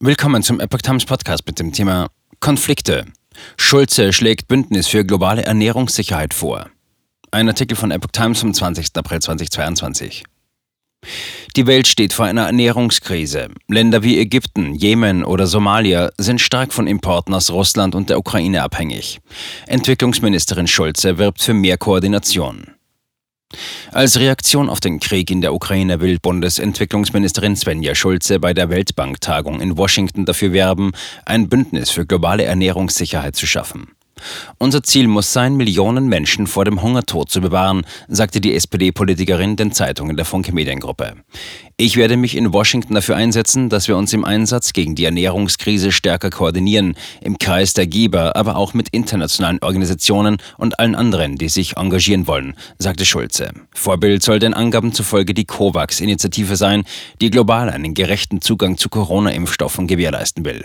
Willkommen zum Epoch Times Podcast mit dem Thema Konflikte. Schulze schlägt Bündnis für globale Ernährungssicherheit vor. Ein Artikel von Epoch Times vom 20. April 2022. Die Welt steht vor einer Ernährungskrise. Länder wie Ägypten, Jemen oder Somalia sind stark von Importen aus Russland und der Ukraine abhängig. Entwicklungsministerin Schulze wirbt für mehr Koordination. Als Reaktion auf den Krieg in der Ukraine will Bundesentwicklungsministerin Svenja Schulze bei der Weltbanktagung in Washington dafür werben, ein Bündnis für globale Ernährungssicherheit zu schaffen. Unser Ziel muss sein, Millionen Menschen vor dem Hungertod zu bewahren, sagte die SPD-Politikerin den Zeitungen der Funke Mediengruppe. Ich werde mich in Washington dafür einsetzen, dass wir uns im Einsatz gegen die Ernährungskrise stärker koordinieren, im Kreis der Geber, aber auch mit internationalen Organisationen und allen anderen, die sich engagieren wollen, sagte Schulze. Vorbild soll den Angaben zufolge die COVAX-Initiative sein, die global einen gerechten Zugang zu Corona-Impfstoffen gewährleisten will.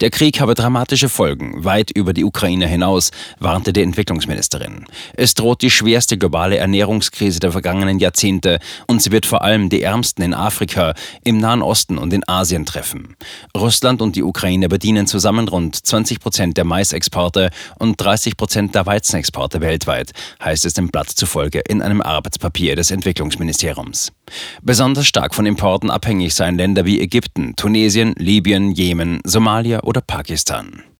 Der Krieg habe dramatische Folgen, weit über die Ukraine hinaus, warnte die Entwicklungsministerin. Es droht die schwerste globale Ernährungskrise der vergangenen Jahrzehnte und sie wird vor allem die Ärmsten in Afrika, im Nahen Osten und in Asien treffen. Russland und die Ukraine bedienen zusammen rund 20 Prozent der Maisexporte und 30 Prozent der Weizenexporte weltweit, heißt es dem Blatt zufolge in einem Arbeitspapier des Entwicklungsministeriums. Besonders stark von Importen abhängig seien Länder wie Ägypten, Tunesien, Libyen, Jemen, Somalia oder Pakistan.